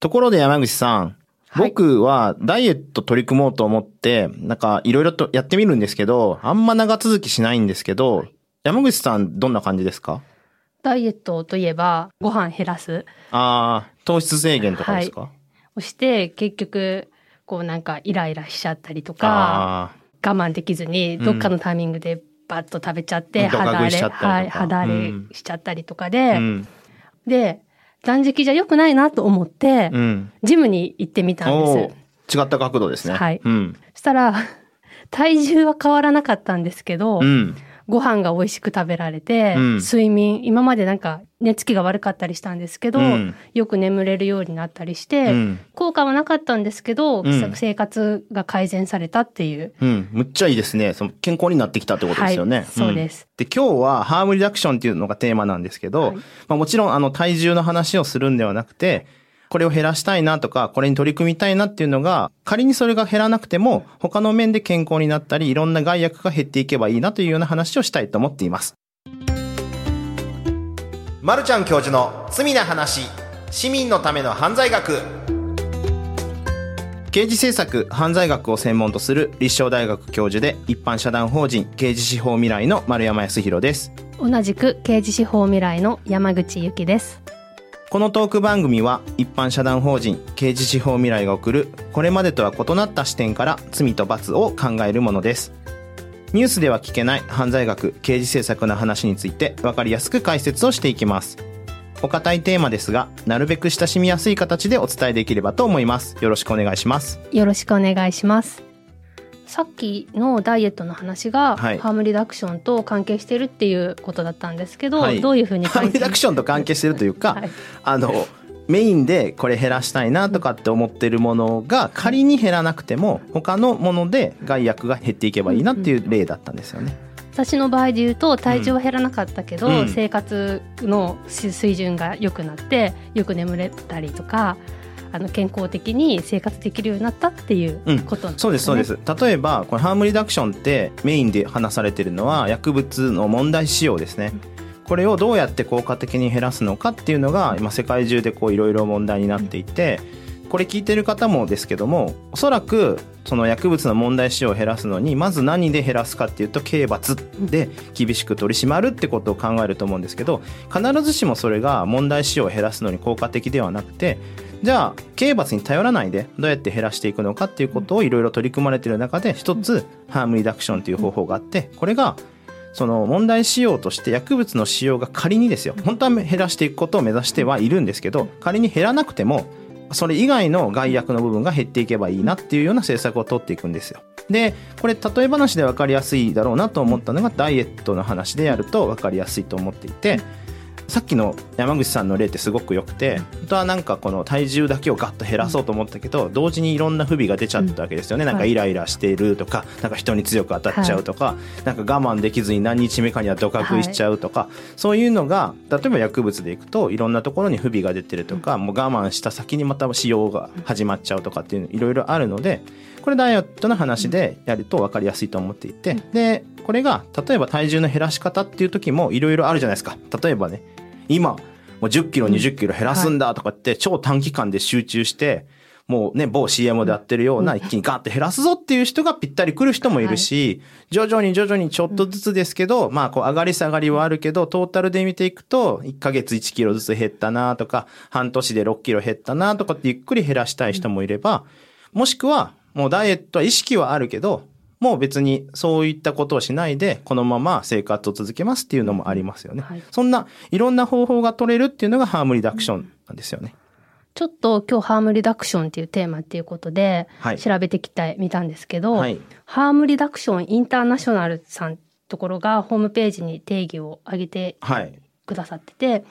ところで山口さん、はい。僕はダイエット取り組もうと思って、なんかいろいろとやってみるんですけど、あんま長続きしないんですけど、山口さんどんな感じですか？ダイエットといえば、ご飯減らす。ああ、糖質制限とかですか、をして、結局、こうなんかイライラしちゃったりとか、あ我慢できずに、どっかのタイミングでバッと食べちゃって、肌荒れ、いしちゃったりとか。はい、肌荒れうんしちゃったりとかあ、で、うん。で、断食じゃ良くないなと思って、うん。ジムに行ってみたんおです。ー違った角度ですね。はいうん。そしたら、体重は変わらなかったんですけど、うん。ご飯が美味しく食べられて、うん睡眠、今までなんか寝つきが悪かったりしたんですけど、うんよく眠れるようになったりして、うん。効果はなかったんですけど、うん生活が改善されたっていう。うん。むっちゃいいですね。その健康になってきたってことですよね。はいそうですんで、今日はハームリダクションっていうのがテーマなんですけど、はいまあもちろんあの体重の話をするんではなくて、これを減らしたいなとか、これに取り組みたいなっていうのが、仮にそれが減らなくても、他の面で健康になったり、いろんな害悪が減っていけばいいなというような話をしたいと思っています。まるちゃん教授の罪な話、市民のための犯罪学。刑事政策犯罪学を専門とする立正大学教授で一般社団法人刑事司法未来の丸山康弘です同じく刑事司法未来の山口由紀です。このトーク番組は一般社団法人刑事司法未来が送るこれまでとは異なった視点から罪と罰を考えるものです。ニュースでは聞けない犯罪学刑事政策の話について分かりやすく解説をしていきます。お堅いテーマですがなるべく親しみやすい形でお伝えできればと思います。よろしくお願いします。よろしくお願いします。さっきのダイエットの話が、はい。ハームリダクションと関係してるっていうことだったんですけど、はい。どういうふうにハームリダクションと関係してるというか、はい。あのメインでこれ減らしたいなとかって思ってるものが仮に減らなくても他のもので害悪が減っていけばいいなっていう例だったんですよね。私の場合で言うと体重は減らなかったけど、うん。生活の水準が良くなってよく眠れたりとかあの健康的に生活できるようになったっていううんことなんそうですそうです。例えばこれハームリダクションってメインで話されてるのは薬物の問題使用ですね。これをどうやって効果的に減らすのかっていうのが今世界中でこういろいろ問題になっていて、これ聞いてる方もですけどもおそらくその薬物の問題使用を減らすのにまず何で減らすかっていうと刑罰で厳しく取り締まるってことを考えると思うんですけど必ずしもそれが問題使用を減らすのに効果的ではなくてじゃあ刑罰に頼らないでどうやって減らしていくのかっていうことをいろいろ取り組まれてる中で一つハームリダクションという方法があってこれがその問題使用として薬物の使用が仮にですよ。本当は減らしていくことを目指してはいるんですけど仮に減らなくてもそれ以外の害悪の部分が減っていけばいいなっていうような政策を取っていくんですよ。でこれ例え話で分かりやすいだろうなと思ったのがダイエットの話でやると分かりやすいと思っていてさっきの山口さんの例ってすごく良くて本当はなんかこの体重だけをガッと減らそうと思ったけど同時にいろんな不備が出ちゃったわけですよね、なんかイライラしているとかなんか人に強く当たっちゃうとか、なんか我慢できずに何日目かにはドカ食いしちゃうとか、そういうのが例えば薬物でいくといろんなところに不備が出てるとか、もう我慢した先にまた使用が始まっちゃうとかっていういろいろあるのでこれダイエットの話でやると分かりやすいと思っていてでこれが例えば体重の減らし方っていう時もいろいろあるじゃないですか。例えばね今もう10キロ20キロ減らすんだとかって超短期間で集中してもうね、某 CM でやってるような、一気にガーって減らすぞっていう人がぴったり来る人もいるし、徐々に徐々にちょっとずつですけど、まあこう上がり下がりはあるけど、トータルで見ていくと、1ヶ月1キロずつ減ったなとか、半年で6キロ減ったなとかってゆっくり減らしたい人もいれば、もしくは、もうダイエットは意識はあるけど、もう別にそういったことをしないで、このまま生活を続けますっていうのもありますよね。はいそんないろんな方法が取れるっていうのがハームリダクションなんですよね。ちょっと今日ハームリダクションっていうテーマっていうことではい調べてきた、みたんですけど、はい。ハームリダクションインターナショナルさんところがホームページに定義を上げてはい。くださってて、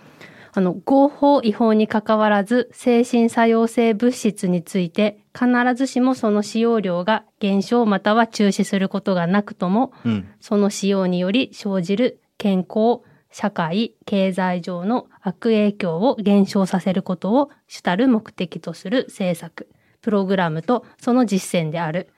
あの、合法違法に関わらず、精神作用性物質について、必ずしもその使用量が減少または中止することがなくとも、うん。その使用により生じる健康、社会、経済上の悪影響を減少させることを主たる目的とする政策、プログラムとその実践である。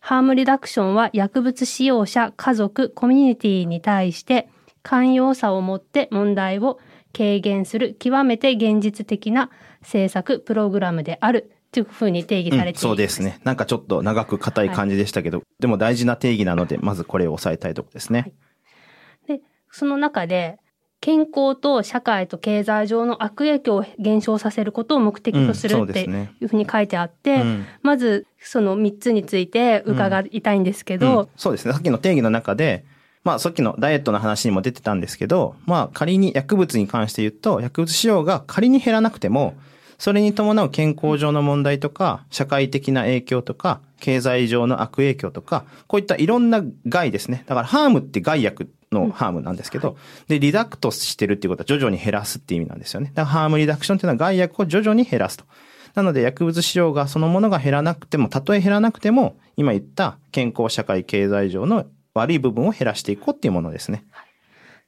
ハームリダクションは薬物使用者、家族、コミュニティに対して寛容さをもって問題を軽減する極めて現実的な政策、プログラムであるというふうに定義されています、うん、そうですね。なんかちょっと長く硬い感じでしたけど、はい、でも大事な定義なので、まずこれを押さえたいところですね。はいで、その中で、健康と社会と経済上の悪影響を減少させることを目的とするっていうふうに書いてあって、うんまずその3つについて伺いたいんですけど、うん、そうですね。さっきの定義の中で、まあさっきのダイエットの話にも出てたんですけど、まあ仮に薬物に関して言うと、薬物使用が仮に減らなくても、それに伴う健康上の問題とか、社会的な影響とか、経済上の悪影響とか、こういったいろんな害ですね。だからハームって害薬のハームなんですけど、うんはい、で、リダクトしてるっていうことは徐々に減らすっていう意味なんですよね。だからハームリダクションっていうのは害薬を徐々に減らすと。なので薬物使用がそのものが減らなくても、たとえ減らなくても、今言った健康社会経済上の悪い部分を減らしていこうっていうものですね。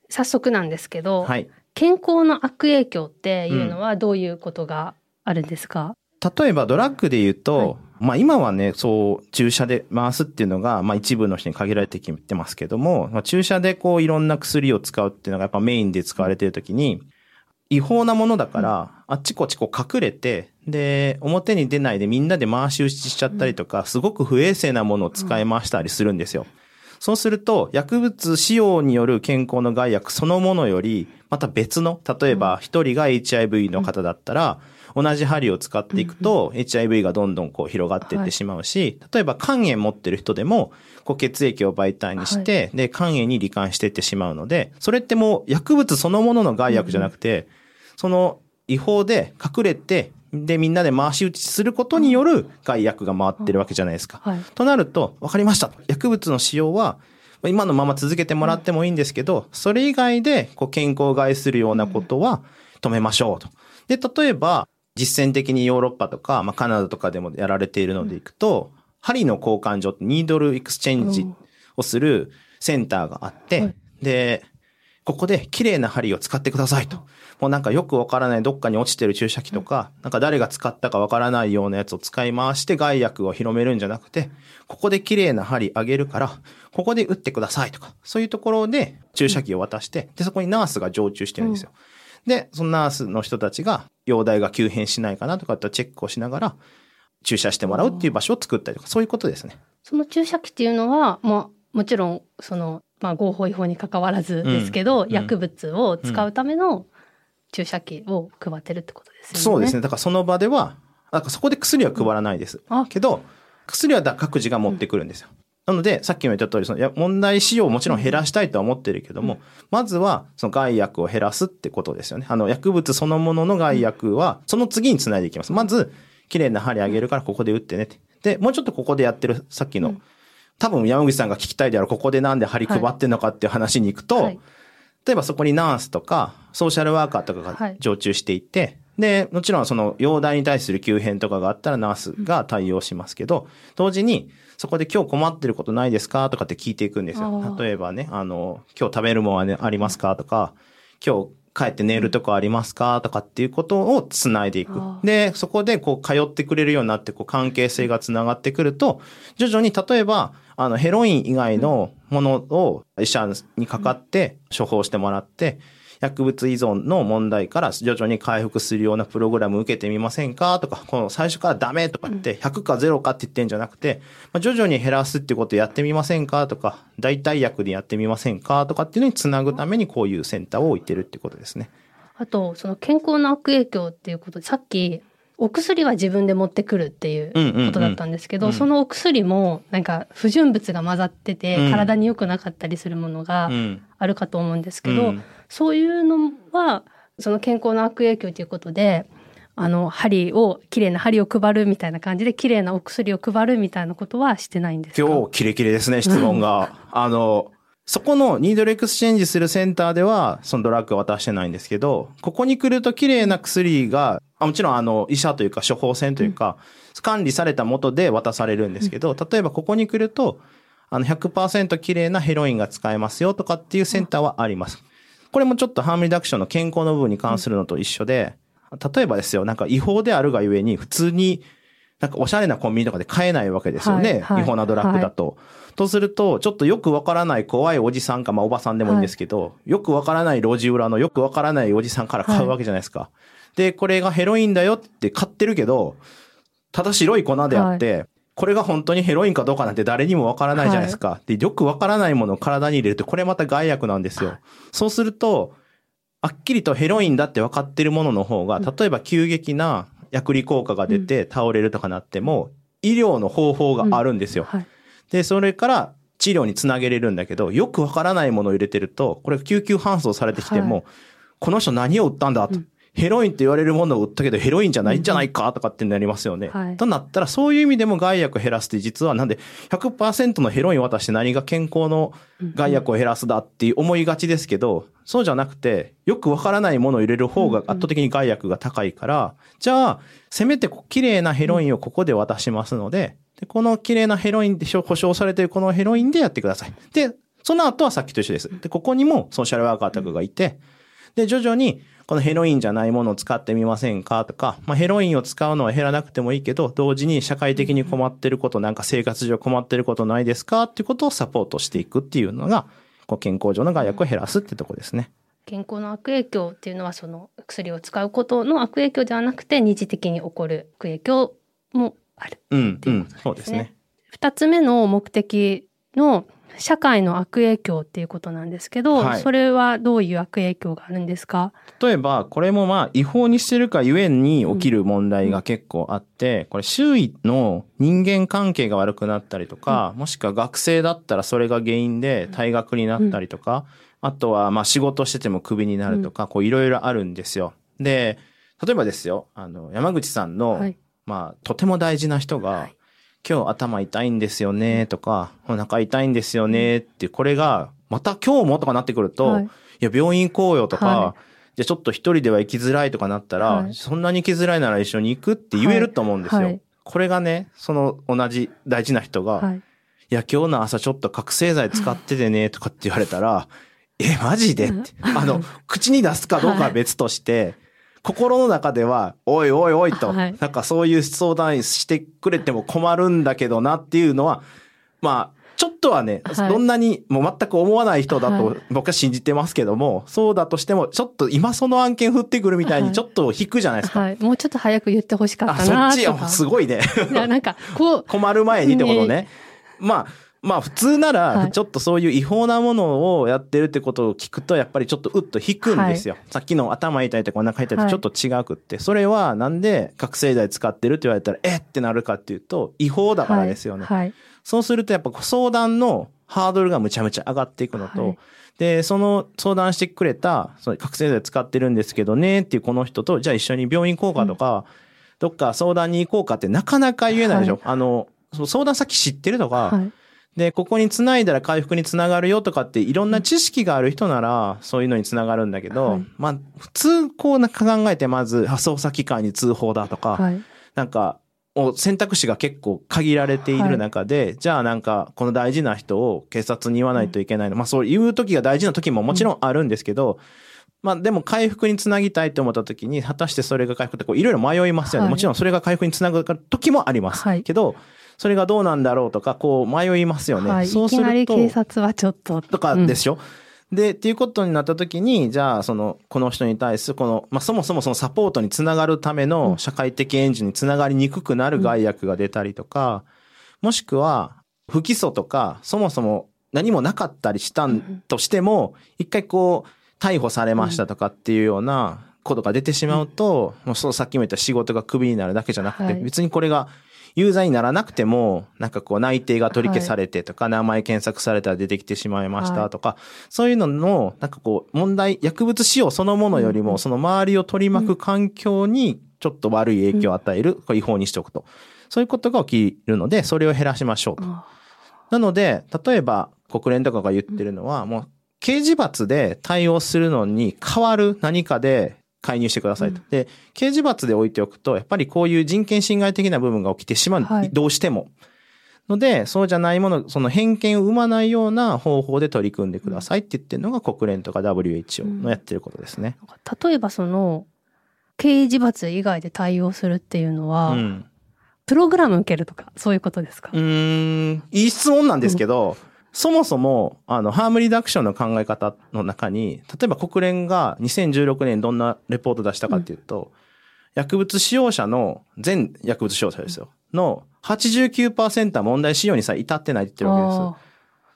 早速なんですけど、はい、健康の悪影響っていうのはどういうことがあるんですか、うん、例えばドラッグで言うと、はい。まあ今はね、そう、注射で回すっていうのが、まあ一部の人に限られてきてますけども、まあ、注射でこういろんな薬を使うっていうのがやっぱメインで使われてるときに、違法なものだから、あっちこっちこう隠れて、で、表に出ないでみんなで回し打ちしちゃったりとか、すごく不衛生なものを使い回したりするんですよ。そうすると、薬物使用による健康の害悪そのものより、また別の、例えば一人が HIV の方だったら、同じ針を使っていくと、HIV がどんどんこう広がっていってしまうし、例えば肝炎持ってる人でも、こう血液を媒体にして、で、肝炎に罹患していってしまうので、それってもう薬物そのものの害悪じゃなくて、その違法で隠れて、で、みんなで回し打ちすることによる害悪が回ってるわけじゃないですか。はい、となると、わかりました。薬物の使用は、今のまま続けてもらってもいいんですけど、それ以外でこう健康を害するようなことは止めましょうと。で、例えば、実践的にヨーロッパとか、まあ、カナダとかでもやられているのでいくと、針の交換所ってニードルエクスチェンジをするセンターがあって、で、ここで綺麗な針を使ってくださいと。もうなんかよくわからないどっかに落ちてる注射器とか、なんか誰が使ったかわからないようなやつを使い回して害悪を広めるんじゃなくて、ここで綺麗な針あげるから、ここで打ってくださいとか、そういうところで注射器を渡して、で、そこにナースが常駐してるんですよ。で、そのナースの人たちが、容体が急変しないかなとかってチェックをしながら、注射してもらうっていう場所を作ったりとか、そういうことですね。その注射器っていうのは、もう、もちろん、その、まあ、合法違法に関わらずですけど、うん、薬物を使うための注射器を配ってるってことですよね。そうですね。だからその場では、なんかそこで薬は配らないです。うん、けど、薬は各自が持ってくるんですよ。なので、さっきも言った通り、その問題使用をもちろん減らしたいとは思ってるけども、まずは、その害悪を減らすってことですよね。あの、薬物そのものの害悪は、その次につないでいきます。まず、綺麗な針あげるからここで打ってねって。で、もうちょっとここでやってる、さっきの、多分山口さんが聞きたいであろう、ここでなんで針配ってんのかっていう話に行くと、はい、例えばそこにナースとか、ソーシャルワーカーとかが常駐していて、で、もちろんその、容体に対する急変とかがあったらナースが対応しますけど、同時に、そこで今日困ってることないですかとかって聞いていくんですよ。例えばね、あの、今日食べるものは、ね、ありますかとか、今日帰って寝るとこありますか？とかっていうことを繋いでいく。で、そこでこう通ってくれるようになって、こう関係性が繋がってくると、徐々に例えば、あの、ヘロイン以外のものを医者にかかって処方してもらって、薬物依存の問題から徐々に回復するようなプログラム受けてみませんか？とか、この最初からダメとかって100か0かって言ってんじゃなくて、まあ、徐々に減らすってことやってみませんか？とか、代替薬でやってみませんか？とかっていうのにつなぐためにこういうセンターを置いてるってことですね。あと、その健康の悪影響っていうことで、さっきお薬は自分で持ってくるっていうことだったんですけど、うん。うんうん、そのお薬もなんか不純物が混ざってて、体に良くなかったりするものがあるかと思うんですけど、うん、そういうのはその健康の悪影響ということであの針を綺麗な針を配るみたいな感じで綺麗なお薬を配るみたいなことはしてないんですか？今日キレキレですね質問が。あのそこのニードルエクスチェンジするセンターでは、そのドラッグは渡してないんですけど、ここに来ると綺麗な薬が、もちろんあの、医者というか処方箋というか、うん、管理された元で渡されるんですけど、例えばここに来ると、あの100%綺麗なヘロインが使えますよとかっていうセンターはあります。これもちょっとハームリダクションの健康の部分に関するのと一緒で、例えばですよ、なんか違法であるがゆえに普通になんかおしゃれなコンビニとかで買えないわけですよね。はいはい違法なドラッグだと。とすると、ちょっとよくわからない怖いおじさんか、まあおばさんでもいいんですけど、よくわからない路地裏のよくわからないおじさんから買うわけじゃないですか。で、これがヘロインだよって買ってるけど、ただ白い粉であって、これが本当にヘロインかどうかなんて誰にもわからないじゃないですか。で、よくわからないものを体に入れると、これまた害悪なんですよ。そうすると、はっきりとヘロインだって分かってるものの方が、例えば急激な薬理効果が出て倒れるとかなっても、医療の方法があるんですよ。はい。で、それから治療につなげれるんだけど、よくわからないものを入れてると、これ救急搬送されてきても、はいこの人何を売ったんだと。うんヘロインって言われるものを売ったけどヘロインじゃないんじゃないかとかってなりますよね。はいとなったらそういう意味でも害悪減らすって実はなんで100%のヘロイン渡して何が健康の害悪を減らすだって思いがちですけど、そうじゃなくてよくわからないものを入れる方が圧倒的に害悪が高いから、じゃあせめて綺麗なヘロインをここで渡しますので、でこの綺麗なヘロインで保証されているこのヘロインでやってください。で、その後はさっきと一緒です。で、ここにもソーシャルワーカーとかがいて、で、徐々に、このヘロインじゃないものを使ってみませんか？とか、まあ、ヘロインを使うのは減らなくてもいいけど、同時に社会的に困ってること、なんか生活上困ってることないですか？っていうことをサポートしていくっていうのが、こう健康上の害悪を減らすってとこですね。健康の悪影響っていうのはその薬を使うことの悪影響ではなくて二次的に起こる悪影響もある。うん、ていうことですねそうですね。二つ目の目的の社会の悪影響っていうことなんですけど、はい。それはどういう悪影響があるんですか？例えば、これもまあ、違法にしてるかゆえに起きる問題が結構あって、これ周囲の人間関係が悪くなったりとか、もしくは学生だったらそれが原因で退学になったりとか、あとはまあ仕事しててもクビになるとか、こういろいろあるんですよ。で、例えばですよ、あの、山口さんの、はい。まあ、とても大事な人が、はい今日頭痛いんですよねとか、お腹痛いんですよねって、これが、また今日もとかなってくると、はい。い、や、病院行こうよとか、はじゃあちょっと一人では行きづらいとかなったら、はい。そんなに行きづらいなら一緒に行くって言えると思うんですよ。はい。はいこれがね、その同じ大事な人が、はい。いや、今日の朝ちょっと覚醒剤使っててね、とかって言われたら、え、マジでって。あの、口に出すかどうかは別として、心の中では、おいおいおいと、はいなんかそういう相談してくれても困るんだけどなっていうのは、まあ、ちょっとはね、はいどんなにもう全く思わない人だはと僕は信じてますけども、そうだとしても、ちょっと今その案件降ってくるみたいはいにちょっと引くじゃないですか。はい。もうちょっと早く言ってほしかっあ、たそっちよ、なとか。すごいね。いや、なんか、こう、困る前にってことね。まあ、まあ普通なら、はいちょっとそういう違法なものをやってるってことを聞くと、やっぱりちょっとうっと引くんですよ。さっきの頭痛いとかお腹痛いとちょっと違くって。それはなんで覚醒剤使ってるって言われたら、えってなるかっていうと、違法だからですよね。はい。そうするとやっぱ相談のハードルがむちゃむちゃ上がっていくのと、はいで、その相談してくれた、その覚醒剤使ってるんですけどねっていうこの人と、じゃあ一緒に病院行こうかとか、どっか相談に行こうかってなかなか言えないでしょ。はいあの、相談先知ってるとか、はい。で、ここに繋いだら回復につながるよとかっていろんな知識がある人ならそういうのにつながるんだけど、はいまあ普通こうなんか考えてまず、あ捜査機関に通報だとか、はい。なんか、選択肢が結構限られている中で、じゃあなんか、この大事な人を警察に言わないといけないの。まあそういう時が大事な時ももちろんあるんですけど、まあでも回復につなぎたいと思った時に、果たしてそれが回復ってこういろいろ迷いますよね。はいもちろんそれが回復につなぐ時もあります。はいけど、それがどうなんだろうとか、こう迷いますよね。はい。そうすいきなりると、警察はちょっと。とかでしょ、で、っていうことになった時に、じゃあ、その、この人に対する、この、まあ、そもそもそのサポートにつながるための社会的援助につながりにくくなる害悪が出たりとか、もしくは、不起訴とか、そもそも何もなかったりしたんとしても、一回こう、逮捕されましたとかっていうようなことが出てしまうと、もうそうさっきも言った仕事がクビになるだけじゃなくて、はい別にこれが有罪にならなくても、なんかこう内定が取り消されてとか、名前検索されたら出てきてしまいましたとか、そういうのの、なんかこう問題、薬物使用そのものよりも、その周りを取り巻く環境にちょっと悪い影響を与える、これ違法にしておくと。そういうことが起きるので、それを減らしましょうと。あなので、例えば国連とかが言ってるのは、もう刑事罰で対応するのに代わる何かで介入してくださいと。で、刑事罰で置いておくと、やっぱりこういう人権侵害的な部分が起きてしまう、はいどうしても。ので、そうじゃないもの、その偏見を生まないような方法で取り組んでくださいって言ってるのが国連とか WHO のやってることですね。なんか例えばその、刑事罰以外で対応するっていうのは、うん。プログラム受けるとか、そういうことですか？うーん、いい質問なんですけど、そもそも、あの、ハームリダクションの考え方の中に、例えば国連が2016年どんなレポート出したかっていうと、薬物使用者の、全薬物使用者ですよ。の89%は問題使用にさえ至ってないって言ってるわけです。あ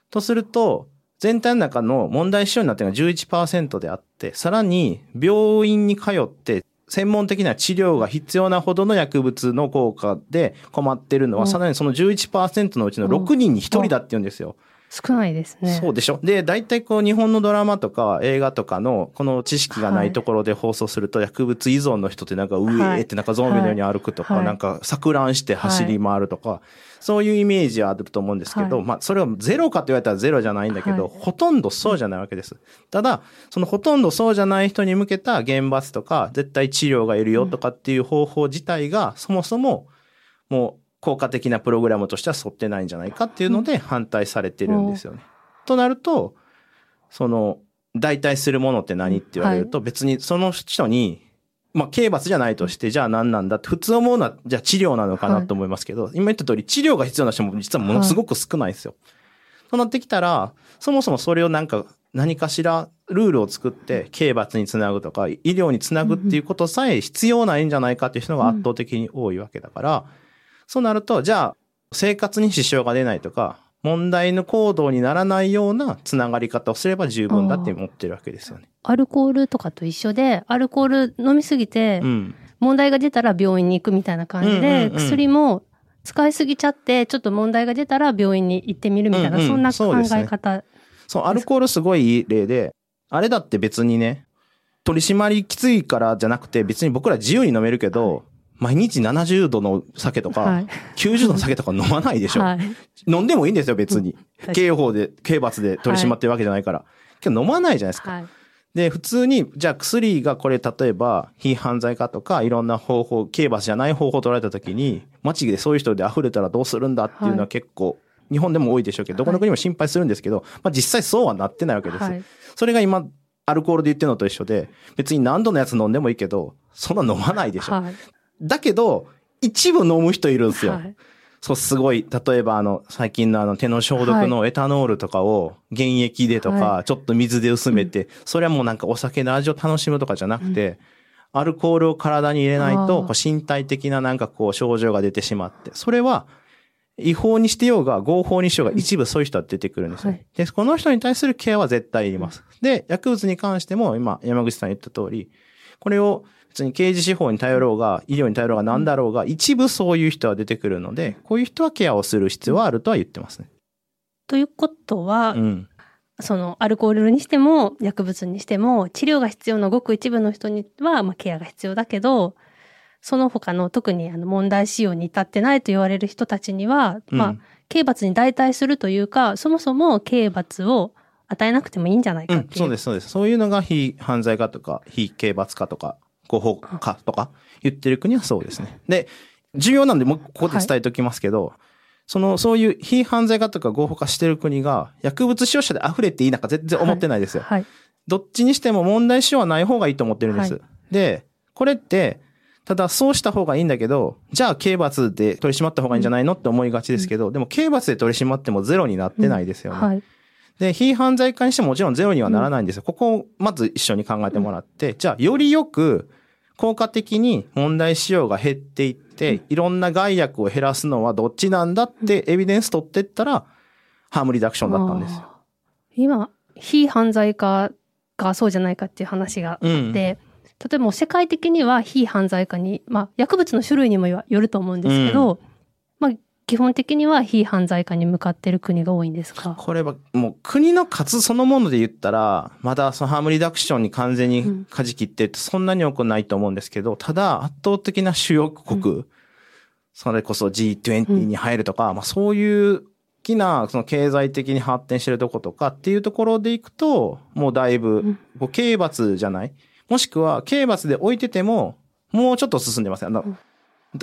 とすると、全体の中の問題使用になっているのが11%であって、さらに病院に通って専門的な治療が必要なほどの薬物の効果で困ってるのは、うんさらにその11%のうちの6人に1人だって言うんですよ。少ないですね。そうでしょ。で、大体こう日本のドラマとか映画とかのこの知識がないところで放送すると薬物依存の人ってなんか上はいってなんかゾンビのように歩くとか、はい。なんか錯乱して走り回るとか、そういうイメージはあると思うんですけど、はい。まあそれはゼロかと言われたらゼロじゃないんだけど、はい。ほとんどそうじゃないわけです。ただ、そのほとんどそうじゃない人に向けた厳罰とか、絶対治療がいるよとかっていう方法自体が、そもそももう効果的なプログラムとしては沿ってないんじゃないかっていうので反対されてるんですよね。となると、その、代替するものって何って言われると、別にその人に、まあ、刑罰じゃないとして、じゃあ何なんだって、普通思うのは、じゃあ治療なのかなと思いますけど、今言った通り、治療が必要な人も実はものすごく少ないですよ。となってきたら、そもそもそれをなんか、何かしらルールを作って、刑罰につなぐとか、医療につなぐっていうことさえ必要ないんじゃないかっていう人が圧倒的に多いわけだから、そうなると、じゃあ、生活に支障が出ないとか、問題の行動にならないようなつながり方をすれば十分だって思ってるわけですよね。アルコールとかと一緒で、アルコール飲みすぎてう、ん。問題が出たら病院に行くみたいな感じうんで、薬も使いすぎちゃって、ちょっと問題が出たら病院に行ってみるみたいな、うんうんそんな考え方。そう、アルコールすごいいい例で、あれだって別にね、取り締まりきついからじゃなくて、別に僕ら自由に飲めるけど、毎日70度の酒とか、はい90度の酒とか飲まないでしょ。はい。飲んでもいいんですよ、別に。刑法で、刑罰で取り締まってるわけじゃないから。けど飲まないじゃないですか。はい。で、普通に、じゃあ薬がこれ例えば、非犯罪化とか、いろんな方法、刑罰じゃない方法を取られた時に、街でそういう人で溢れたらどうするんだっていうのははい結構、日本でも多いでしょうけど、どこの国も心配するんですけど、まあ実際そうはなってないわけです。はい。それが今、アルコールで言ってるのと一緒で、別に何度のやつ飲んでもいいけど、そんな飲まないでしょ。はい。だけど、一部飲む人いるんですよ。はい。そう、すごい、例えばあの、最近のあの、手の消毒のエタノールとかを原液でとか、はちょっと水で薄めて、それはもうなんかお酒の味を楽しむとかじゃなくて、アルコールを体に入れないあと、ー。こう身体的ななんかこう症状が出てしまって、それは、違法にしてようが合法にしようが一部そういう人は出てくるんですよ。はい。で、この人に対するケアは絶対いります。で、薬物に関しても今山口さん言った通り、これを別に刑事司法に頼ろうが、医療に頼ろうが何だろうが、一部そういう人は出てくるので、こういう人はケアをする必要はあるとは言ってますね。ということは、うん。そのアルコールにしても薬物にしても治療が必要なごく一部の人には、まあ、ケアが必要だけど、その他の特にあの問題使用に至ってないと言われる人たちには、まあうん、刑罰に代替するというか、そもそも刑罰を与えなくてもいいんじゃないかうん、っていう。そうです、そうです。そういうのが非犯罪化とか、非刑罰化とか、合法化とか言ってる国はそうですね。で、重要なんで、もうここで伝えておきますけど、その、そういう非犯罪化とか合法化してる国が、薬物使用者で溢れていいなんか全然思ってないですよ。はい。どっちにしても問題使用はない方がいいと思ってるんです。はで、これって、ただそうした方がいいんだけど、じゃあ刑罰で取り締まった方がいいんじゃないのって思いがちですけど、でも刑罰で取り締まってもゼロになってないですよね。はい。で、非犯罪化にしてももちろんゼロにはならないんですよ。ここをまず一緒に考えてもらって、じゃあよりよく効果的に問題使用が減っていって、いろんな害悪を減らすのはどっちなんだってエビデンス取ってったら、ハームリダクションだったんですよ。今、非犯罪化がそうじゃないかっていう話があって、うん。例えば世界的には非犯罪化に、まあ薬物の種類にもよると思うんですけど、まあ基本的には非犯罪化に向かってる国が多いんですか？これはもう国の数そのもので言ったら、まだそのハームリダクションに完全に舵切ってってそんなに多くないと思うんですけど、ただ圧倒的な主要国、それこそ G20 に入るとか、まあそういう大きなその経済的に発展してるとことかっていうところでいくと、もうだいぶん、こう刑罰じゃない？もしくは刑罰で置いてても、もうちょっと進んでます。あの、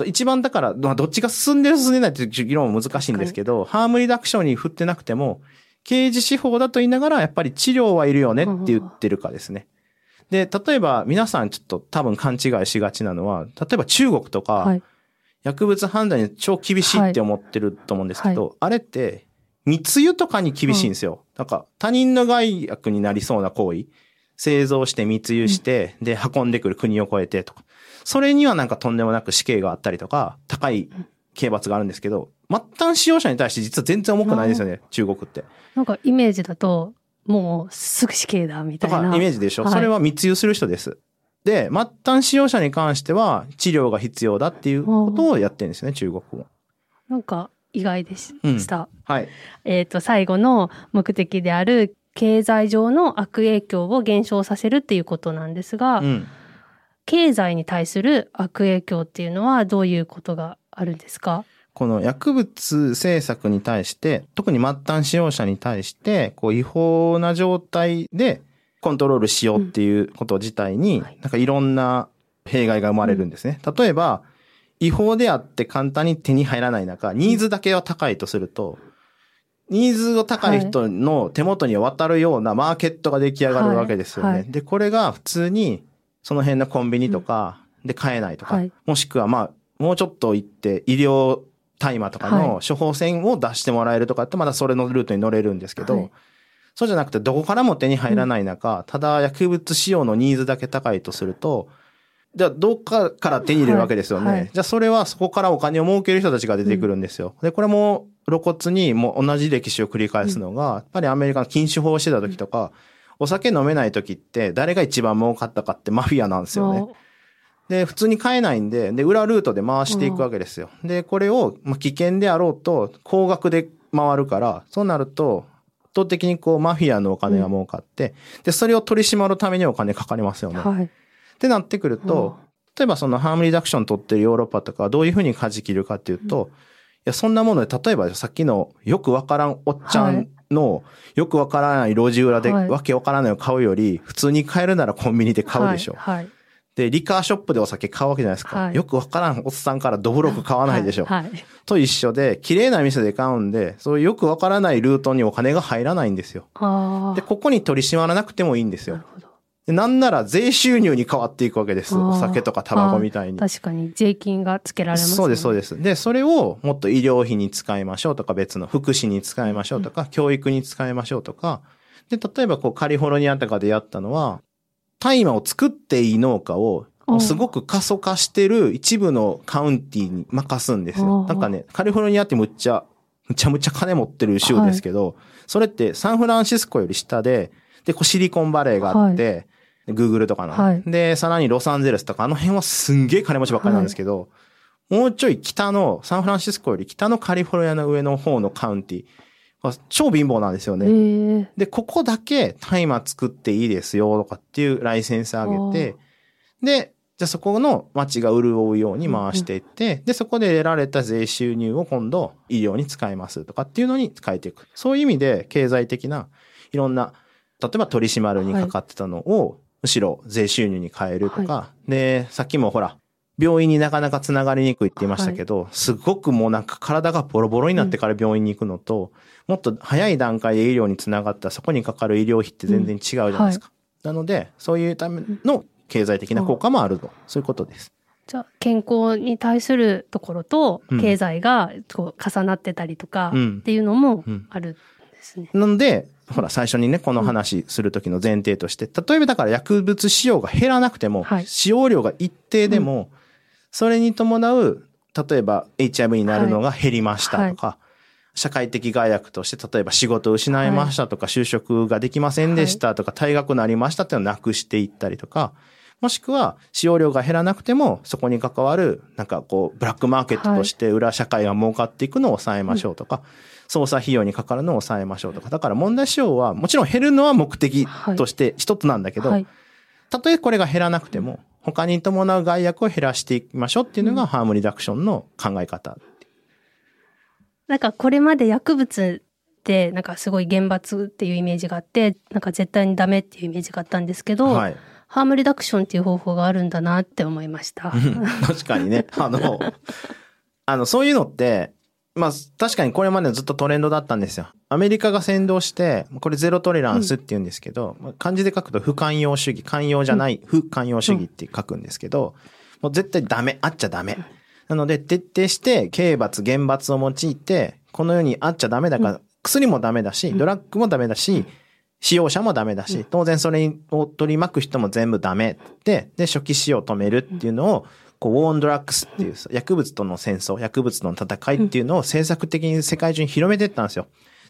一番だから、まあどっちが進んでる進んでないっていう議論も難しいんですけど、ハームリダクションに振ってなくても、刑事司法だと言いながら、やっぱり治療はいるよねって言ってるかですね。で、例えば皆さんちょっと多分勘違いしがちなのは、例えば中国とか、はい。薬物判断に超厳しいって思ってると思うんですけど、はあれって密輸とかに厳しいんですよ。なんか他人の害悪になりそうな行為、製造して密輸して、で運んでくる国を越えてとか、それにはなんかとんでもなく死刑があったりとか、高い刑罰があるんですけど、末端使用者に対して実は全然重くないですよね、中国って。なんかイメージだと、もうすぐ死刑だみたいな。イメージでしょ、はいそれは密輸する人です。で、末端使用者に関しては治療が必要だっていうことをやってるんですね、中国も。なんか意外でしうん。はい。えっ、と、最後の目的である経済上の悪影響を減少させるっていうことなんですが、うん。経済に対する悪影響っていうのはどういうことがあるんですか？この薬物政策に対して、特に末端使用者に対して、こう違法な状態でコントロールしようっていうこと自体に、はい。なんかいろんな弊害が生まれるんですね。例えば、違法であって簡単に手に入らない中、ニーズだけは高いとすると、ニーズが高い人の手元に渡るようなマーケットが出来上がるわけですよね。はい。はい。で、これが普通にその辺のコンビニとかで買えないとか、はい。もしくはまあ、もうちょっと行って医療大麻とかの処方箋を出してもらえるとかってまだそれのルートに乗れるんですけど、はい。そうじゃなくてどこからも手に入らない中、ただ薬物使用のニーズだけ高いとすると、じゃあどっかから手に入れるわけですよね。はい。はい。じゃあそれはそこからお金を儲ける人たちが出てくるんですよ。で、これも露骨にもう同じ歴史を繰り返すのが、やっぱりアメリカの禁酒法をしてた時とか、お酒飲めない時って誰が一番儲かったかってマフィアなんですよね。で、普通に買えないんで、で、裏ルートで回していくわけですよ。で、これを、まあ、危険であろうと、高額で回るから、そうなると、圧倒的にこう、マフィアのお金が儲かって、で、それを取り締まるためにお金かかりますよね。っはい。てなってくると、例えばそのハームリダクション取ってるヨーロッパとかはどういうふうに舵切るかっていうと、いや、そんなもので、例えばさっきのよくわからんおっちゃんの、よくわからない路地裏ではいわけわからないのを買うより、普通に買えるならコンビニで買うでしょ。はい。はいで、リカーショップでお酒買うわけじゃないですか。はいよくわからんおっさんからドブロク買わないでしょ。はい。はいと一緒で、綺麗な店で買うんで、そういうよくわからないルートにお金が入らないんですよ。ああ。で、ここに取り締まらなくてもいいんですよなる。ほど。でなんなら税収入に変わっていくわけです。お酒とかタバコみたいに。確かに税金がつけられます、ね。そうです、そうでです。で、それをもっと医療費に使いましょうとか、別の福祉に使いましょうとか、教育に使いましょうとか。で、例えばこうカリフォルニアとかでやったのは、大麻を作っていい農家をうんすごく過疎化してる一部のカウンティに任すんですよ。うんなんかね、カリフォルニアってむっちゃ、むちゃむちゃ金持ってる州ですけど、それってサンフランシスコより下で、で、こうシリコンバレーがあって、グーグルとかの、はい。で、さらにロサンゼルスとか、あの辺はすんげえ金持ちばっかりなんですけど、もうちょい北の、サンフランシスコより北のカリフォルニアの上の方のカウンティは超貧乏なんですよね。ええ。で、ここだけ大麻作っていいですよとかっていうライセンスあげて、で、じゃあそこの町が潤うように回していって、で、そこで得られた税収入を今度医療に使いますとかっていうのに変えていく。そういう意味で経済的ないろんな、例えば取り締まるにかかってたのを、むしろ税収入に変えるとか、で、さっきもほら、病院になかなかつながりにくいって言いましたけど、すごくもうなんか体がボロボロになってから病院に行くのと、もっと早い段階で医療につながったらそこにかかる医療費って全然違うじゃないですか。なので、そういうための経済的な効果もあると。そういうことです。じゃあ健康に対するところとうん。経済がこう重なってたりとかうん。っていうのもうん。あるんですね。なので、ほら、最初にね、この話するときの前提として、例えばだから薬物使用が減らなくても、はい。使用量が一定でも、それに伴う、例えば HIV になるのが減りましたとか、社会的害悪として、例えば仕事を失いましたとか、就職ができませんでしたとか、退学になりましたっていうのをなくしていったりとか、もしくは使用量が減らなくても、そこに関わる、なんかこう、ブラックマーケットとして裏社会が儲かっていくのを抑えましょうとか、捜査費用にかかるのを抑えましょうとか。だから問題使用は、もちろん減るのは目的として一つなんだけど、はい。たとえこれが減らなくても、他に伴う害悪を減らしていきましょうっていうのが、ハームリダクションの考え方。なんかこれまで薬物ってなんかすごい厳罰っていうイメージがあって、なんか絶対にダメっていうイメージがあったんですけど、はい。ハームリダクションっていう方法があるんだなって思いました。確かにね。あの、あの、そういうのって、まあ、確かにこれまでずっとトレンドだったんですよ。アメリカが先導して、これゼロトレランスって言うんですけど、まあ漢字で書くと不寛容主義、寛容じゃない、不寛容主義って書くんですけど、もう絶対ダメ、あっちゃダメ。なので、徹底して刑罰、厳罰を用いて、この世にあっちゃダメだから、薬もダメだし、ドラッグもダメだし、使用者もダメだし、当然それを取り巻く人も全部ダメで、で、初期使用を止めるっていうのを、こう、ウォーンドラッグスっていう、薬物との戦争、薬物との戦いっていうのを政策的に世界中に広めていったんですよ。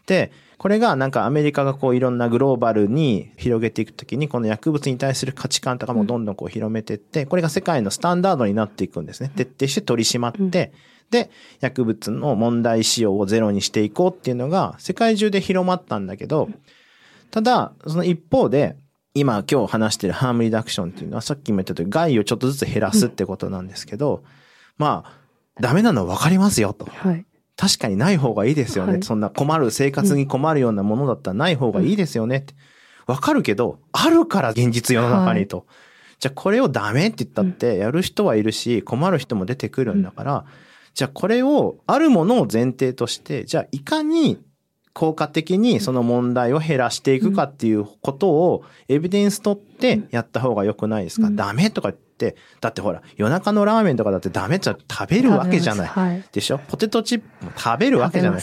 で、これがなんかアメリカがこういろんなグローバルに広げていくときに、この薬物に対する価値観とかもどんどんこう広めていって、これが世界のスタンダードになっていくんですね。徹底して取り締まって、で、薬物の問題使用をゼロにしていこうっていうのが世界中で広まったんだけど、ただ、その一方で、今今日話してるハームリダクションっていうのはさっきも言った通り害をちょっとずつ減らすってことなんですけど、まあ、ダメなのは分かりますよと。はい。確かにない方がいいですよね。はいそんな困る、生活に困るようなものだったらない方がいいですよねって。わかるけど、あるから現実世の中にと。じゃあこれをダメって言ったって、やる人はいるし、困る人も出てくるんだから、じゃあこれを、あるものを前提として、じゃあいかに効果的にその問題を減らしていくかっていうことをエビデンス取ってやった方が良くないですか、うんダメとか言って、だってほら、夜中のラーメンとかだってダメって言ったら食べるわけじゃない。はい。でしょ？ポテトチップも食べるわけじゃない。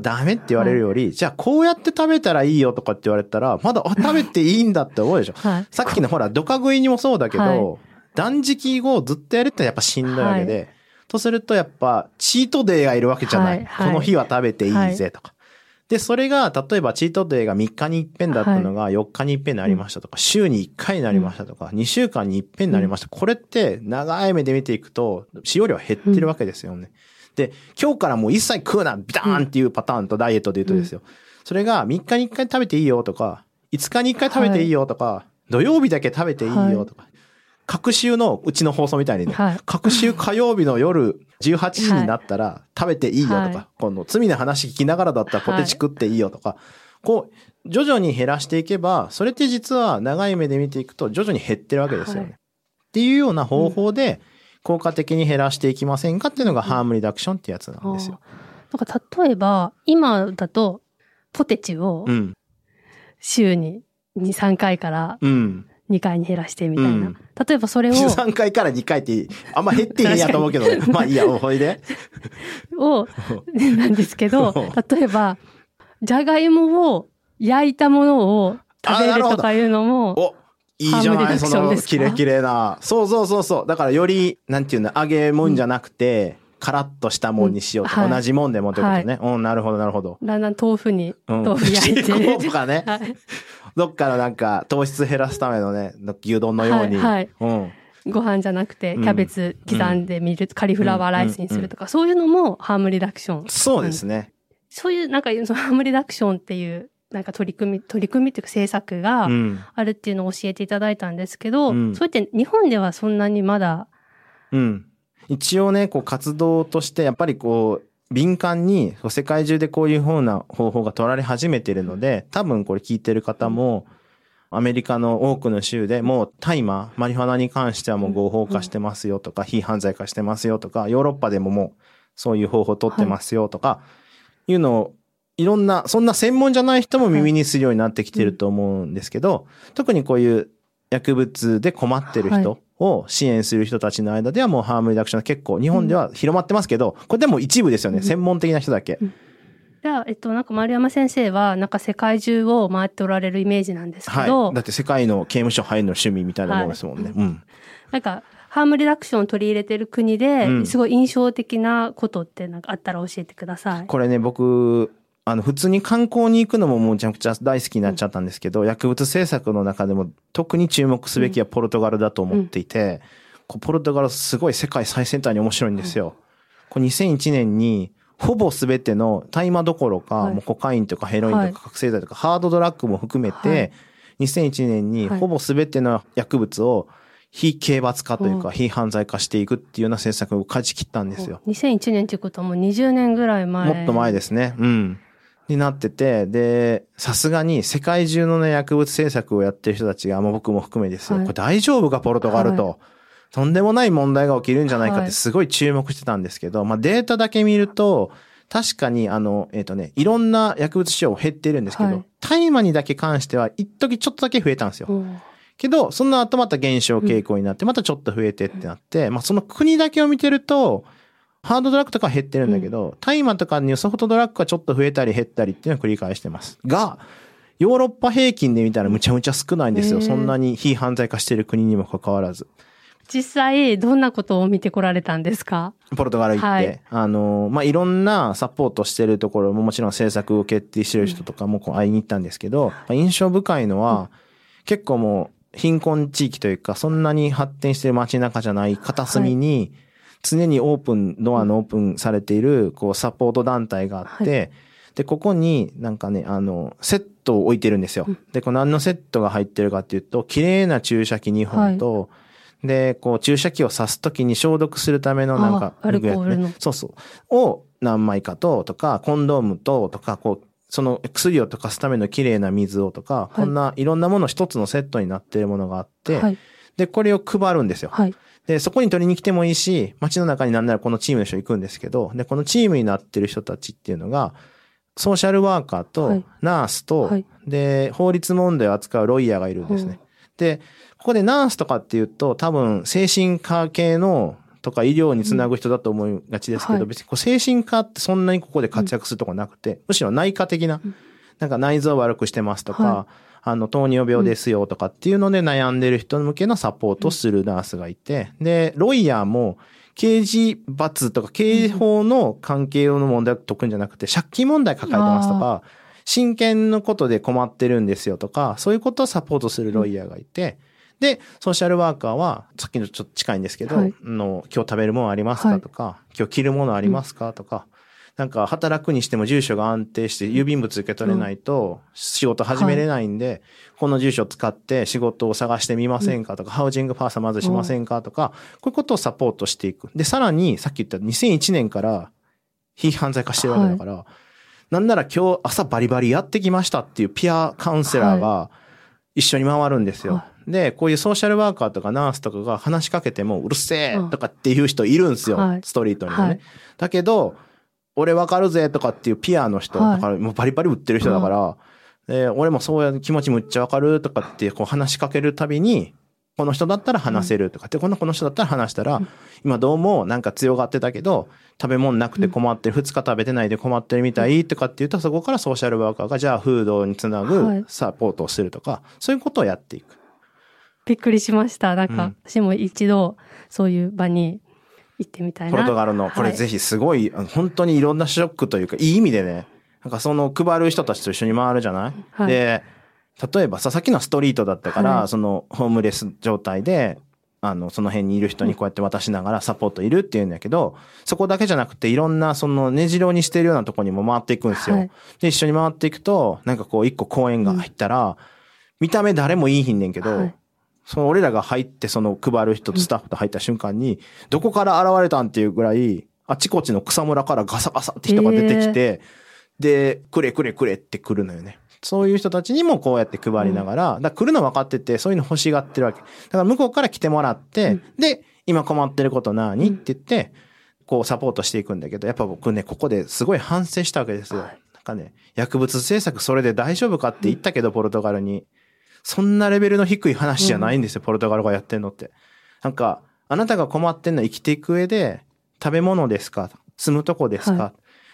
ダメって言われるより、じゃあこうやって食べたらいいよとかって言われたら、まだ、あ、食べていいんだって思うでしょ？はい。さっきのほら、ドカ食いにもそうだけど、はい断食後ずっとやるってやっぱしんどいわけで、とするとやっぱ、チートデーがいるわけじゃない。はいはいこの日は食べていいぜとか。で、それが、例えばチートデーが3日に一遍だったのが4日に一遍になりましたとか、週に1回になりましたとか、2週間に一遍になりました。これって長い目で見ていくと、使用量は減ってるわけですよね。で、今日からもう一切食うな、ビターンっていうパターンとダイエットで言うとですよ。それが3日に1回食べていいよとか、5日に1回食べていいよとか、土曜日だけ食べていいよとか、各週のうちの放送みたいにね、はい各週火曜日の夜18時になったら食べていいよとか、はいこの罪の話聞きながらだったらポテチ食っていいよとか、こう、徐々に減らしていけば、それって実は長い目で見ていくと徐々に減ってるわけですよね。はいっていうような方法で効果的に減らしていきませんかっていうのがハームリダクションってやつなんですよ。なんか例えば、今だと、ポテチをうん。週に2、3回からうん。2回に減らしてみたいな。うん例えばそれを、3回から2回って、あんま減ってへんやと思うけどね。まあいいや、ほいで。を、なんですけど、例えば、じゃがいもを焼いたものを食べるとかいうのも、おいいじゃない、そのションですか？キレキレな。そうそうそうそう。だからより、なんていうの、揚げもんじゃなくて、カラッとしたもんにしようとか、うんはい同じもんでもってことね。うん、なるほど、なるほど。だんだん豆腐に、うん。豆腐焼いて。とかね。はいどっからなんか糖質減らすためのね、牛丼のように。はいはいうん。ご飯じゃなくて、うんキャベツ刻んでみる、カリフラワーライスにするとか、そういうのもハームリダクション。そうですね。そういう、なんか、そのハームリダクションっていう、なんか取り組み、取り組みっていうか政策がうん。あるっていうのを教えていただいたんですけど、うんそうやって日本ではそんなにまだ、うん。一応ね、こう活動として、やっぱりこう、敏感に、世界中でこういう風な方法が取られ始めているので、多分これ聞いてる方も、アメリカの多くの州でもう大麻、マリファナに関してはもう合法化してますよとか、非犯罪化してますよとか、ヨーロッパでももうそういう方法取ってますよとか、い。うのを、いろんな、そんな専門じゃない人も耳にするようになってきてると思うんですけど、特にこういう薬物で困ってる人を支援する人たちの間ではもうハームリダクション結構日本では広まってますけど、これでも一部ですよね。うん専門的な人だけ。じゃあ、えっと、なんか丸山先生は、なんか世界中を回っておられるイメージなんですけど、はい。だって世界の刑務所入るの趣味みたいなもんですもんね。うん。なんか、ハームリダクションを取り入れてる国で、うんすごい印象的なことってなんかあったら教えてください。これね、僕、あの、普通に観光に行くのももうめちゃくちゃ大好きになっちゃったんですけど、薬物政策の中でも特に注目すべきはポルトガルだと思っていて、こうポルトガルすごい世界最先端に面白いんですよ。これ2001年に、ほぼ全ての大麻どころか、はいもうコカインとかヘロインとか覚醒剤とかハードドラッグも含めて、はい2001年にはいほぼ全ての薬物を非刑罰化というか、うん非犯罪化していくっていうような政策を勝ち切ったんですよ。2001年っていうことはもう20年ぐらい前。もっと前ですね。うん。になってて、で、さすがに世界中のね、薬物政策をやってる人たちが、まあ僕も含めですよ。はいこれ大丈夫か、ポルトガルと。とんでもない問題が起きるんじゃないかっはいてすごい注目してたんですけど、まあデータだけ見ると、確かにあの、えっ、とね、いろんな薬物使用減ってるんですけど、はい大麻にだけ関しては、一時ちょっとだけ増えたんですよ。うんけど、その後また減少傾向になって、またちょっと増えてってなって、まあその国だけを見てると、ハードドラッグとかは減ってるんだけど、大麻とかにソフトドラッグがちょっと増えたり減ったりっていうのを繰り返してます。が、ヨーロッパ平均で見たらむちゃむちゃ少ないんですよ。そんなに非犯罪化してる国にもかかわらず。実際、どんなことを見てこられたんですか？ポルトガル行って、はい。あの、まあ、いろんなサポートしてるところももちろん政策を決定してる人とかもこう会いに行ったんですけど、まあ印象深いのは、結構もう貧困地域というか、そんなに発展してる街中じゃない片隅に、常にオープン、ドアのオープンされている、こう、サポート団体があって、で、ここになんかね、あの、セットを置いてるんですよ。で、こう何のセットが入ってるかっていうと、綺麗な注射器2本と、で、こう注射器を刺すときに消毒するためのなんか、あアルコールのね。そうそう。を何枚かと、とか、コンドームと、とか、こう、その薬を溶かすための綺麗な水をとか、こんないろんなもの一つのセットになっているものがあって、はい。で、これを配るんですよ。はい。で、そこに取りに来てもいいし、街の中になんならこのチームの人行くんですけど、で、このチームになってる人たちっていうのが、ソーシャルワーカーとはい、ナースと、はい。で、法律問題を扱うロイヤーがいるんですね。で、ここでナースとかっていうと、多分、精神科系の、とか医療につなぐ人だと思いがちですけど、はい。別にこう精神科ってそんなにここで活躍するとこなくて、むしろ内科的な、なんか内臓悪くしてますとか、はあの、糖尿病ですよとかっていうので悩んでる人向けのサポートをするナースがいて、で、ロイヤーも、刑事罰とか刑法の関係の問題を解くんじゃなくて、借金問題抱えてますとか、親権のことで困ってるんですよとか、そういうことをサポートするロイヤーがいて、で、ソーシャルワーカーは、さっきのちょっと近いんですけど、はい。あの今日食べるものありますかとか、今日着るものありますかとか、なんか働くにしても住所が安定して郵便物受け取れないと仕事始めれないんで、この住所を使って仕事を探してみませんかとか、ハウジングパーサーまずしませんかとか、こういうことをサポートしていく。で、さらにさっき言った2001年から非犯罪化してるわけだから、なんなら今日朝バリバリやってきましたっていうピアカウンセラーが一緒に回るんですよ。はで、こういうソーシャルワーカーとかナースとかが話しかけてもうるせえとかっていう人いるんですよ。はい。ストリートに。はい。だけど、俺わかるぜとかっていうピアの人、はい。だからもうバリバリ売ってる人だから、で俺もそういう気持ちむっちゃわかるとかってこう話しかけるたびに、この人だったら話せるとかって、このこの人だったら話したら、今どうもなんか強がってたけど、食べ物なくて困ってる、二日食べてないで困ってるみたいとかっていうと、そこからソーシャルワーカーがじゃあフードにつなはい。ぐサポートをするとか、そういうことをやっていく。びっくりしました。なんかうん、私も一度、そういう場に行ってみたいな。ポルトガルの、これはいぜひすごい、本当にいろんなショックというか、いい意味でね、なんかその配る人たちと一緒に回るじゃない、はい。で、例えばさ、さっきのストリートだったから、はい。そのホームレス状態で、あの、その辺にいる人にこうやって渡しながらサポートいるっていうんだけど、そこだけじゃなくていろんなそのねじろにしてるようなとこにも回っていくんですよ。はい。で、一緒に回っていくと、なんかこう一個公園が入ったら、見た目誰もいいひんねんけど、はいその俺らが入ってその配る人とスタッフと入った瞬間に、どこから現れたんっていうぐらい、あちこちの草むらからガサガサって人が出てきて、で、くれくれくれって来るのよね。そういう人たちにもこうやって配りながら、だ来るの分かってて、そういうの欲しがってるわけ。だから向こうから来てもらって、で、今困ってること何？って言って、こうサポートしていくんだけど、やっぱ僕ね、ここですごい反省したわけですよ。なんかね、薬物政策それで大丈夫かって言ったけど、ポルトガルに。そんなレベルの低い話じゃないんですよ、ポルトガルがやってんのって。なんか、あなたが困ってんのは生きていく上で、食べ物ですか住むとこですか、は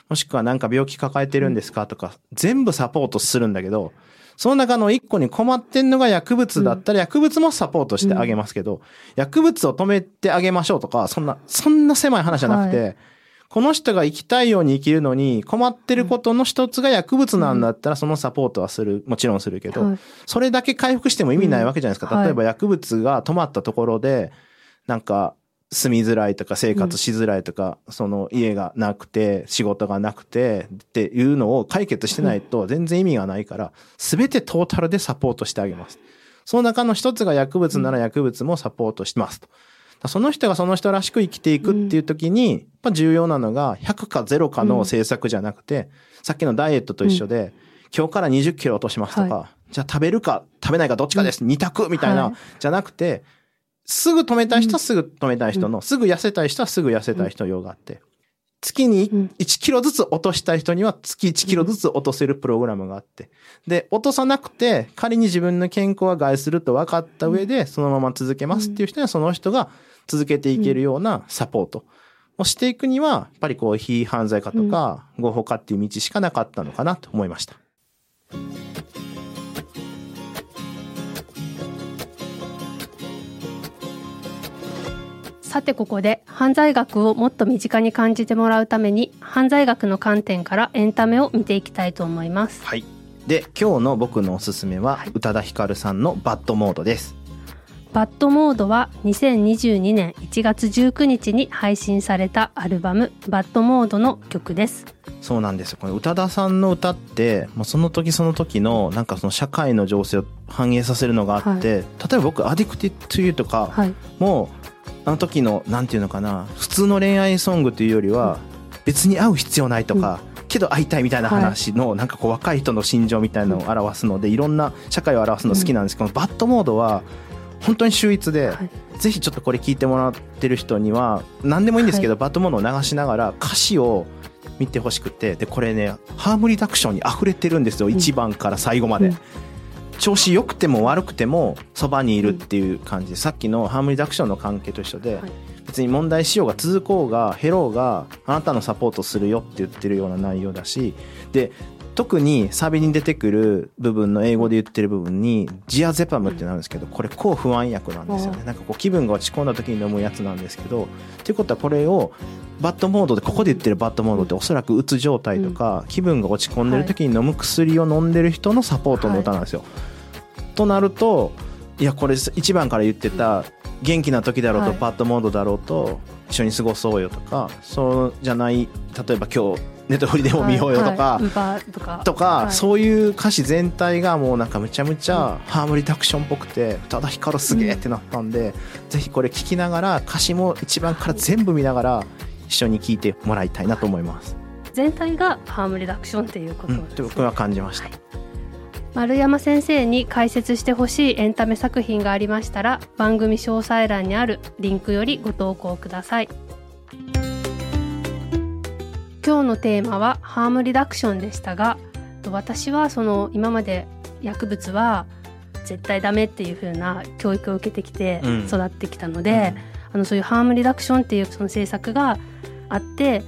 もしくはなんか病気抱えてるんですかとか、全部サポートするんだけど、その中の一個に困ってんのが薬物だったら薬物もサポートしてあげますけど、薬物を止めてあげましょうとか、そんな、そんな狭い話じゃなくて、はこの人が生きたいように生きるのに困ってることの一つが薬物なんだったらそのサポートはする、もちろんするけど、はいそれだけ回復しても意味ないわけじゃないですか。うん例えば薬物が止まったところで、なんか住みづらいとか生活しづらいとか、その家がなくて仕事がなくてっていうのを解決してないと全然意味がないから、すべてトータルでサポートしてあげます。その中の一つが薬物なら薬物もサポートしますと。その人がその人らしく生きていくっていう時に、やっぱ重要なのが100か0かの政策じゃなくて、さっきのダイエットと一緒で、今日から20キロ落としますとか、はじゃあ食べるか食べないかどっちかです、二択みたいな、はい。じゃなくて、すぐ止めたい人はすぐ止めたい人の、すぐ痩せたい人はすぐ痩せたい人用があって、月にうん。1キロずつ落としたい人には月1キロずつ落とせるプログラムがあって、で、落とさなくて仮に自分の健康が害すると分かった上でそのまま続けますっていう人にはその人が続けていけるようなサポート。をしていくには、やっぱりこう、非犯罪化とか、合法化っていう道しかなかったのかなと思いました。さてここで犯罪学をもっと身近に感じてもらうために犯罪学の観点からエンタメを見ていきたいと思います。はい。で、今日の僕のおすすめは、宇多田ヒカルさんの BAD モードです。 BAD モードは2022年1月19日に配信されたアルバム BAD モードの曲です。そうなんですよ。これ宇多田さんの歌って、もうその時その時の、なんかその社会の情勢を反映させるのがあって、例えば僕、 Addicted To You とか、はい。もう、あの時の、なんていうのかな、普通の恋愛ソングというよりは、別に会う必要ないとか、けど会いたいみたいな話の、なんかこう若い人の心情みたいなのを表すので、いろんな社会を表すの好きなんですけど、バッドモードは、本当に秀逸で、はい。ぜひちょっとこれ聞いてもらってる人には、何でもいいんですけど、バッドモードを流しながら歌詞を見てほしくて、で、これね、ハームリダクションに溢れてるんですよ、1番から最後まで。うん。調子良くても悪くてもそばにいるっていう感じ。で、さっきのハームリダクションの関係と一緒で、はい。別に問題しようが続こうが減ろうがあなたのサポートするよって言ってるような内容だしで特にサビに出てくる部分の英語で言ってる部分にジアゼパムってなるんですけどこれ抗不安薬なんですよね。あなんかこう気分が落ち込んだ時に飲むやつなんですけどっていうことはこれをバッドモードでここで言ってるバッドモードっておそらくうつ状態とか気分が落ち込んでる時に飲む薬を飲んでる人のサポートの歌なんですよ。となるといやこれ1番から言ってた元気な時だろうとはい。バッドモードだろうと一緒に過ごそうよとかそうじゃない例えば今日ネットフリでも見ようよとか、はいとか。とか、はいそういう歌詞全体がもうなんかむちゃむちゃハーモリダクションっぽくて宇多田ヒカルすげえってなったんで、ぜひこれ聞きながら歌詞も一番から全部見ながら一緒に聞いてもらいたいなと思います。全体がハームリダクションっていうことね。って僕は感じました。丸山先生に解説してほしいエンタメ作品がありましたら番組詳細欄にあるリンクよりご投稿ください今日のテーマはハームリダクションでしたが私はその今まで薬物は絶対ダメっていう風な教育を受けてきてうん。育ってきたので、あのそういうハームリダクションっていうその政策があって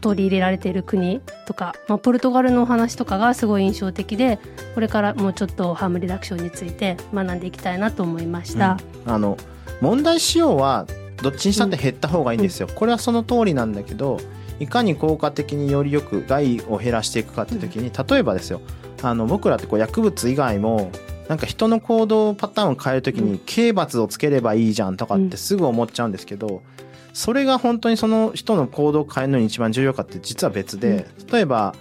取り入れられている国とか、まあ、ポルトガルのお話とかがすごい印象的でこれからもうちょっとハームリダクションについて学んでいきたいなと思いました。うん。あの問題使用はどっちにしたって減った方がいいんですよ、これはその通りなんだけどいかに効果的によりよく害を減らしていくかって時に、例えばですよあの僕らってこう薬物以外もなんか人の行動パターンを変える時に刑罰をつければいいじゃんとかってすぐ思っちゃうんですけど、それが本当にその人の行動を変えるのに一番重要かって実は別で、例えば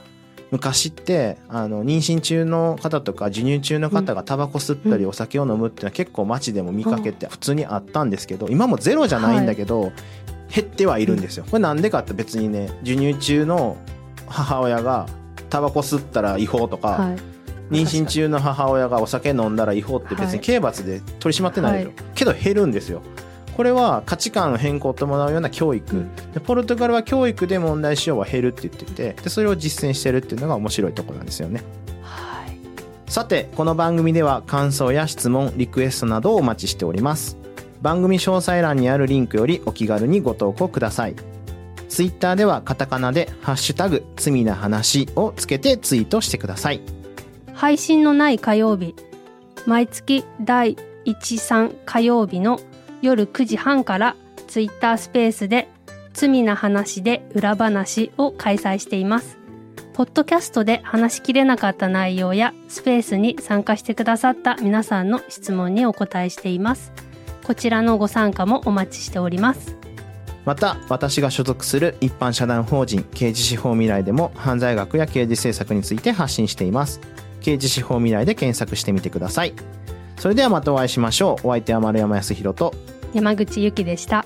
昔ってあの妊娠中の方とか授乳中の方がタバコ吸ったりうん。お酒を飲むっていうのは結構街でも見かけて普通にあったんですけど今もゼロじゃないんだけど、減ってはいるんですよ。これなんでかって別にね授乳中の母親がタバコ吸ったら違法とか、はい、妊娠中の母親がお酒飲んだら違法って別はい。に刑罰で取り締まってないよ、はい。けど減るんですよ。これは価値観の変更を伴うような教育、うん。でポルトガルは教育で問題使用は減るって言っててでそれを実践してるっていうのが面白いところなんですよね。はい。さてこの番組では感想や質問リクエストなどをお待ちしております番組詳細欄にあるリンクよりお気軽にご投稿くださいツイッターではカタカナで「ハッシュタグ罪な話」をつけてツイートしてください配信のない火曜日毎月第13火曜日の夜9時半からツイッタースペースで罪な話で裏話を開催しています。ポッドキャストで話しきれなかった内容やスペースに参加してくださった皆さんの質問にお答えしています。こちらのご参加もお待ちしております。また私が所属する一般社団法人刑事司法未来でも犯罪学や刑事政策について発信しています刑事司法未来で検索してみてくださいそれではまたお会いしましょうお相手は丸山康弘と山口ゆきでした。